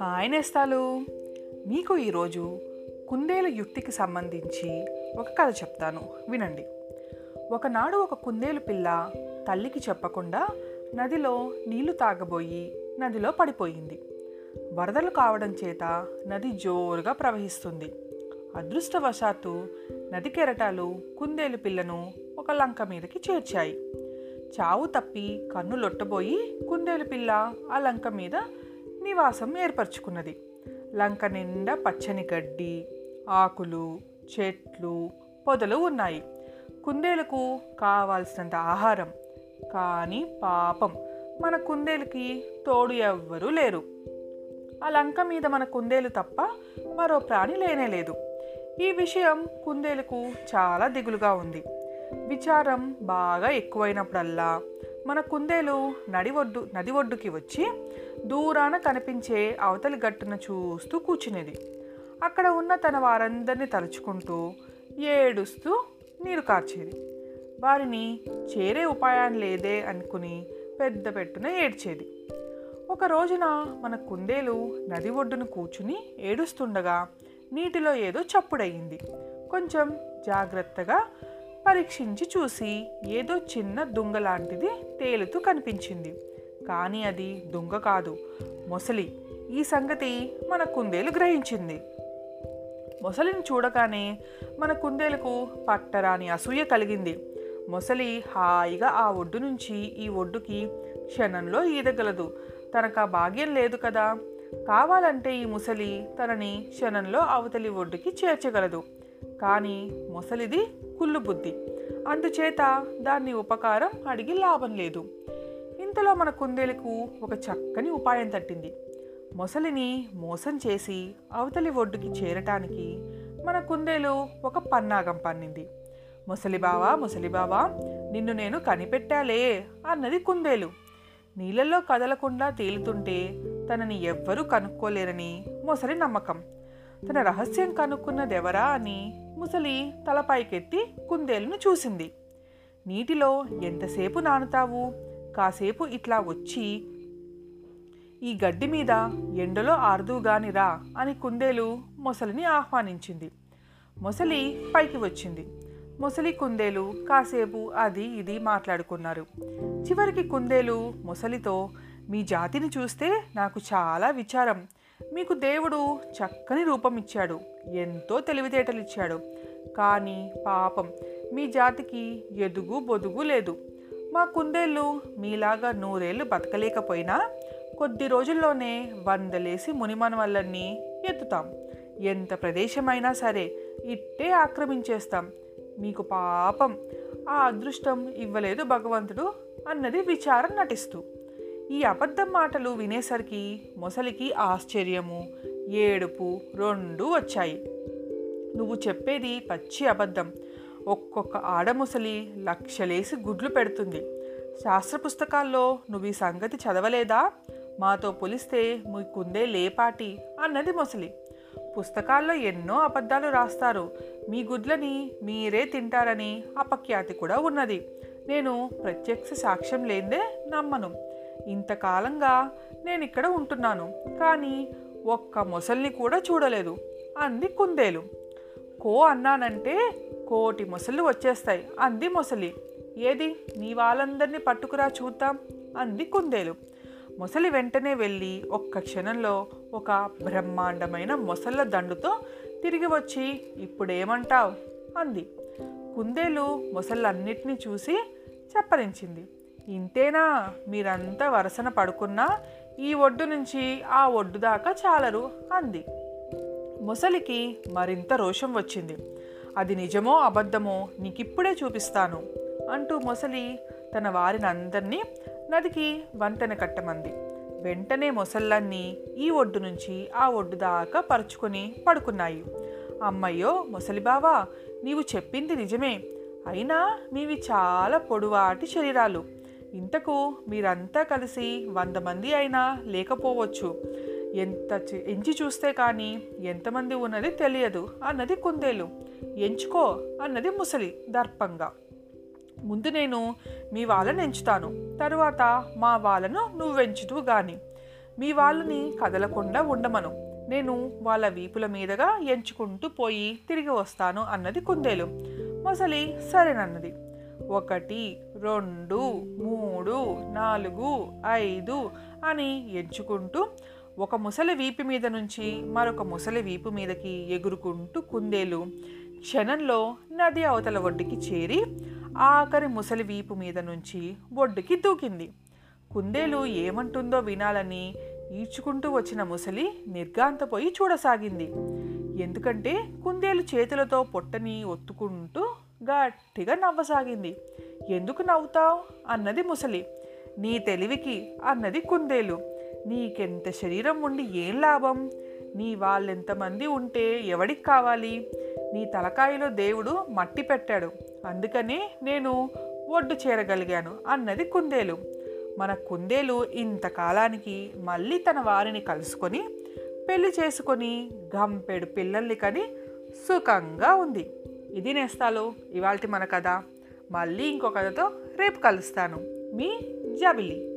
Hi నేస్తాలు. మీకు ఈరోజు కుందేలు యుక్తికి సంబంధించి ఒక కథ చెప్తాను. వినండి. ఒకనాడు ఒక కుందేలు పిల్ల తల్లికి చెప్పకుండా నదిలో నీళ్ళు తాగబోయి నదిలో పడిపోయింది. వరదలు కావడం చేత నది జోరుగా ప్రవహిస్తుంది. అదృష్టవశాత్తు నది కెరటాలు కుందేలు పిల్లను ఒక లంక మీదకి చేర్చాయి. చావు తప్పి కన్ను లొట్టబోయి కుందేలు పిల్ల ఆ లంక మీద నివాసం ఏర్పరచుకున్నది. లంక నిండా పచ్చని గడ్డి ఆకులు చెట్లు పొదలు ఉన్నాయి. కుందేలకు కావాల్సినంత ఆహారం. కానీ పాపం మన కుందేలుకి తోడు ఎవ్వరూ లేరు. ఆ లంక మీద మన కుందేలు తప్ప మరో ప్రాణి లేనే లేదు. ఈ విషయం కుందేలుకు చాలా దిగులుగా ఉంది. విచారం బాగా ఎక్కువైనప్పుడల్లా మన కుందేలు నడి ఒడ్డు నది ఒడ్డుకి వచ్చి దూరాన కనిపించే అవతలి గట్టున చూస్తూ కూర్చునేది. అక్కడ ఉన్న తన వారందరినీ తలుచుకుంటూ ఏడుస్తూ నీరు కార్చేది. వారిని చేరే ఉపాయం లేదే అనుకుని పెద్ద పెట్టున ఏడ్చేది. ఒక రోజున మన కుందేలు నది ఒడ్డున కూర్చుని ఏడుస్తుండగా నీటిలో ఏదో చప్పుడయ్యింది కొంచెం జాగ్రత్తగా పరీక్షించి చూసి ఏదో చిన్న దుంగ లాంటిది తేలుతూ కనిపించింది. కానీ అది దుంగ కాదు మొసలి. ఈ సంగతి మన కుందేలు గ్రహించింది. మొసలిని చూడగానే మన కుందేలకు పట్టరాని అసూయ కలిగింది. మొసలి హాయిగా ఆ ఒడ్డు నుంచి ఈ ఒడ్డుకి క్షణంలో ఈదగలదు. తనకు ఆ భాగ్యం లేదు కదా. కావాలంటే ఈ ముసలి తనని క్షణంలో అవతలి ఒడ్డుకి చేర్చగలదు. కానీ ముసలిది కుళ్ళు బుద్ధి. అందుచేత దాన్ని ఉపకారం అడిగి లాభం లేదు. ఇంతలో మన కుందేలకు ఒక చక్కని ఉపాయం తట్టింది. మొసలిని మోసం చేసి అవతలి ఒడ్డుకి చేరటానికి మన కుందేలు ఒక పన్నాగం పన్నింది. ముసలిబావా ముసలిబావా నిన్ను నేను కనిపెట్టాలే అన్నది కుందేలు. నీళ్ళల్లో కదలకుండా తేలుతుంటే తనని ఎవ్వరూ కనుక్కోలేరని ముసలి నమ్మకం. తన రహస్యం కనుక్కున్నదెవరా అని ముసలి తలపైకెత్తి కుందేలును చూసింది. నీటిలో ఎంతసేపు నానుతావు? కాసేపు ఇట్లా వచ్చి ఈ గడ్డి మీద ఎండలో ఆరుదుగానిరా అని కుందేలు మొసలిని ఆహ్వానించింది. మొసలి పైకి వచ్చింది. మొసలి కుందేలు కాసేపు అది ఇది మాట్లాడుకున్నారు. చివరికి కుందేలు మొసలితో మీ జాతిని చూస్తే నాకు చాలా విచారం. మీకు దేవుడు చక్కని రూపం ఇచ్చాడు ఎంతో తెలివితేటలు ఇచ్చాడు. కానీ పాపం మీ జాతికి ఎదుగు బొదుగు లేదు. మా కుందేళ్ళు మీలాగా నూరేళ్ళు బతకలేకపోయినా కొద్ది రోజుల్లోనే వందలేసి మునిమనవల్లన్నీ ఎత్తుతాం. ఎంత ప్రదేశమైనా సరే ఇట్టే ఆక్రమించేస్తాం. మీకు పాపం ఆ అదృష్టం ఇవ్వలేదు భగవంతుడు అన్నది విచారం నటిస్తూ. ఈ అబద్ధం మాటలు వినేసరికి మొసలికి ఆశ్చర్యము. ఏడుపు రెండు వచ్చాయి. నువ్వు చెప్పేది పచ్చి అబద్ధం. ఒక్కొక్క ఆడముసలి లక్షలేసి గుడ్లు పెడుతుంది. శాస్త్ర పుస్తకాల్లో నువ్వు ఈ సంగతి చదవలేదా? మాతో పోలిస్తే మీకుందే లేపాటి అన్నది మొసలి. పుస్తకాల్లో ఎన్నో అబద్ధాలు రాస్తారు. మీ గుడ్లని మీరే తింటారని అపఖ్యాతి కూడా ఉన్నది. నేను ప్రత్యక్ష సాక్ష్యం లేదే నమ్మను. ఇంతకాలంగా నేను ఇక్కడ ఉంటున్నాను కానీ ఒక్క మొసల్ని కూడా చూడలేదు. అంది కుందేలు. కో అన్నానంటే కోటి మొసళ్ళు వచ్చేస్తాయి అంది మొసలి. ఏది? నీ వాళ్ళందరినీ పట్టుకురా చూద్దాం అంది కుందేలు. మొసలి వెంటనే వెళ్ళి ఒక్క క్షణంలో ఒక బ్రహ్మాండమైన మొసళ్ళ దండుతో తిరిగి వచ్చి ఇప్పుడేమంటావు? అంది. కుందేలు మొసళ్ళన్నిటినీ చూసి చెప్పరించింది. ఇంతేనా? మీరంతా వరసన పడుకున్నా ఈ ఒడ్డు నుంచి ఆ ఒడ్డు దాకా చాలరు అంది. మొసలికి మరింత రోషం వచ్చింది. అది నిజమో అబద్ధమో నీకిప్పుడే చూపిస్తాను అంటూ మొసలి తన వారిని అందరినీ నదికి వంతెన కట్టమంది. వెంటనే ముసళ్ళన్నీ ఈ ఒడ్డు నుంచి ఆ ఒడ్డు దాకా పరుచుకొని పడుకున్నాయి. అమ్మయ్యో ముసలిబావా నీవు చెప్పింది నిజమే. అయినా మీవి చాలా పొడువాటి శరీరాలు. ఇంతకు మీరంతా కలిసి వంద మంది అయినా లేకపోవచ్చు. ఎంత ఎంచి చూస్తే కానీ ఎంతమంది ఉన్నది తెలియదు అన్నది కుందేలు. ఎంచుకో అన్నది ముసలి దర్పంగా. ముందు నేను మీ వాళ్ళని ఎంచుతాను. తరువాత మా వాళ్ళను నువ్వెంచుతూ గాని. మీ వాళ్ళని కదలకుండా ఉండమను. నేను వాళ్ళ వీపుల మీదుగా ఎంచుకుంటూ పోయి తిరిగి వస్తాను అన్నది కుందేలు. మొసలి సరేనన్నది. ఒకటి రెండు మూడు నాలుగు ఐదు అని ఎంచుకుంటూ ఒక ముసలి వీపు మీద నుంచి మరొక ముసలి వీపు మీదకి ఎగురుకుంటూ కుందేలు క్షణంలో నది అవతల ఒడ్డుకి చేరి ఆఖరి ముసలి వీపు మీద నుంచి ఒడ్డుకి దూకింది. కుందేలు ఏమంటుందో వినాలని ఈడ్చుకుంటూ వచ్చిన ముసలి నిర్గాంతపోయి చూడసాగింది. ఎందుకంటే కుందేలు చేతులతో పొట్టని ఒత్తుకుంటూ గట్టిగా నవ్వసాగింది. ఎందుకు నవ్వుతావు? అన్నది ముసలి. నీ తెలివికి అన్నది కుందేలు. నీకెంత శరీరం ఉండి ఏం లాభం? నీ వాళ్ళెంతమంది ఉంటే ఎవడికి కావాలి? నీ తలకాయలో దేవుడు మట్టి పెట్టాడు. అందుకనే నేను ఒడ్డు చేరగలిగాను అన్నది కుందేలు. మన కుందేలు ఇంతకాలానికి మళ్ళీ తన వారిని కలుసుకొని పెళ్ళి చేసుకొని గంపెడు పిల్లల్ని కని సుఖంగా ఉంది. ఇది నేస్తాలు ఇవాళ మన కథ. మళ్ళీ ఇంకో కథతో రేపు కలుస్తాను. మీ జబిలి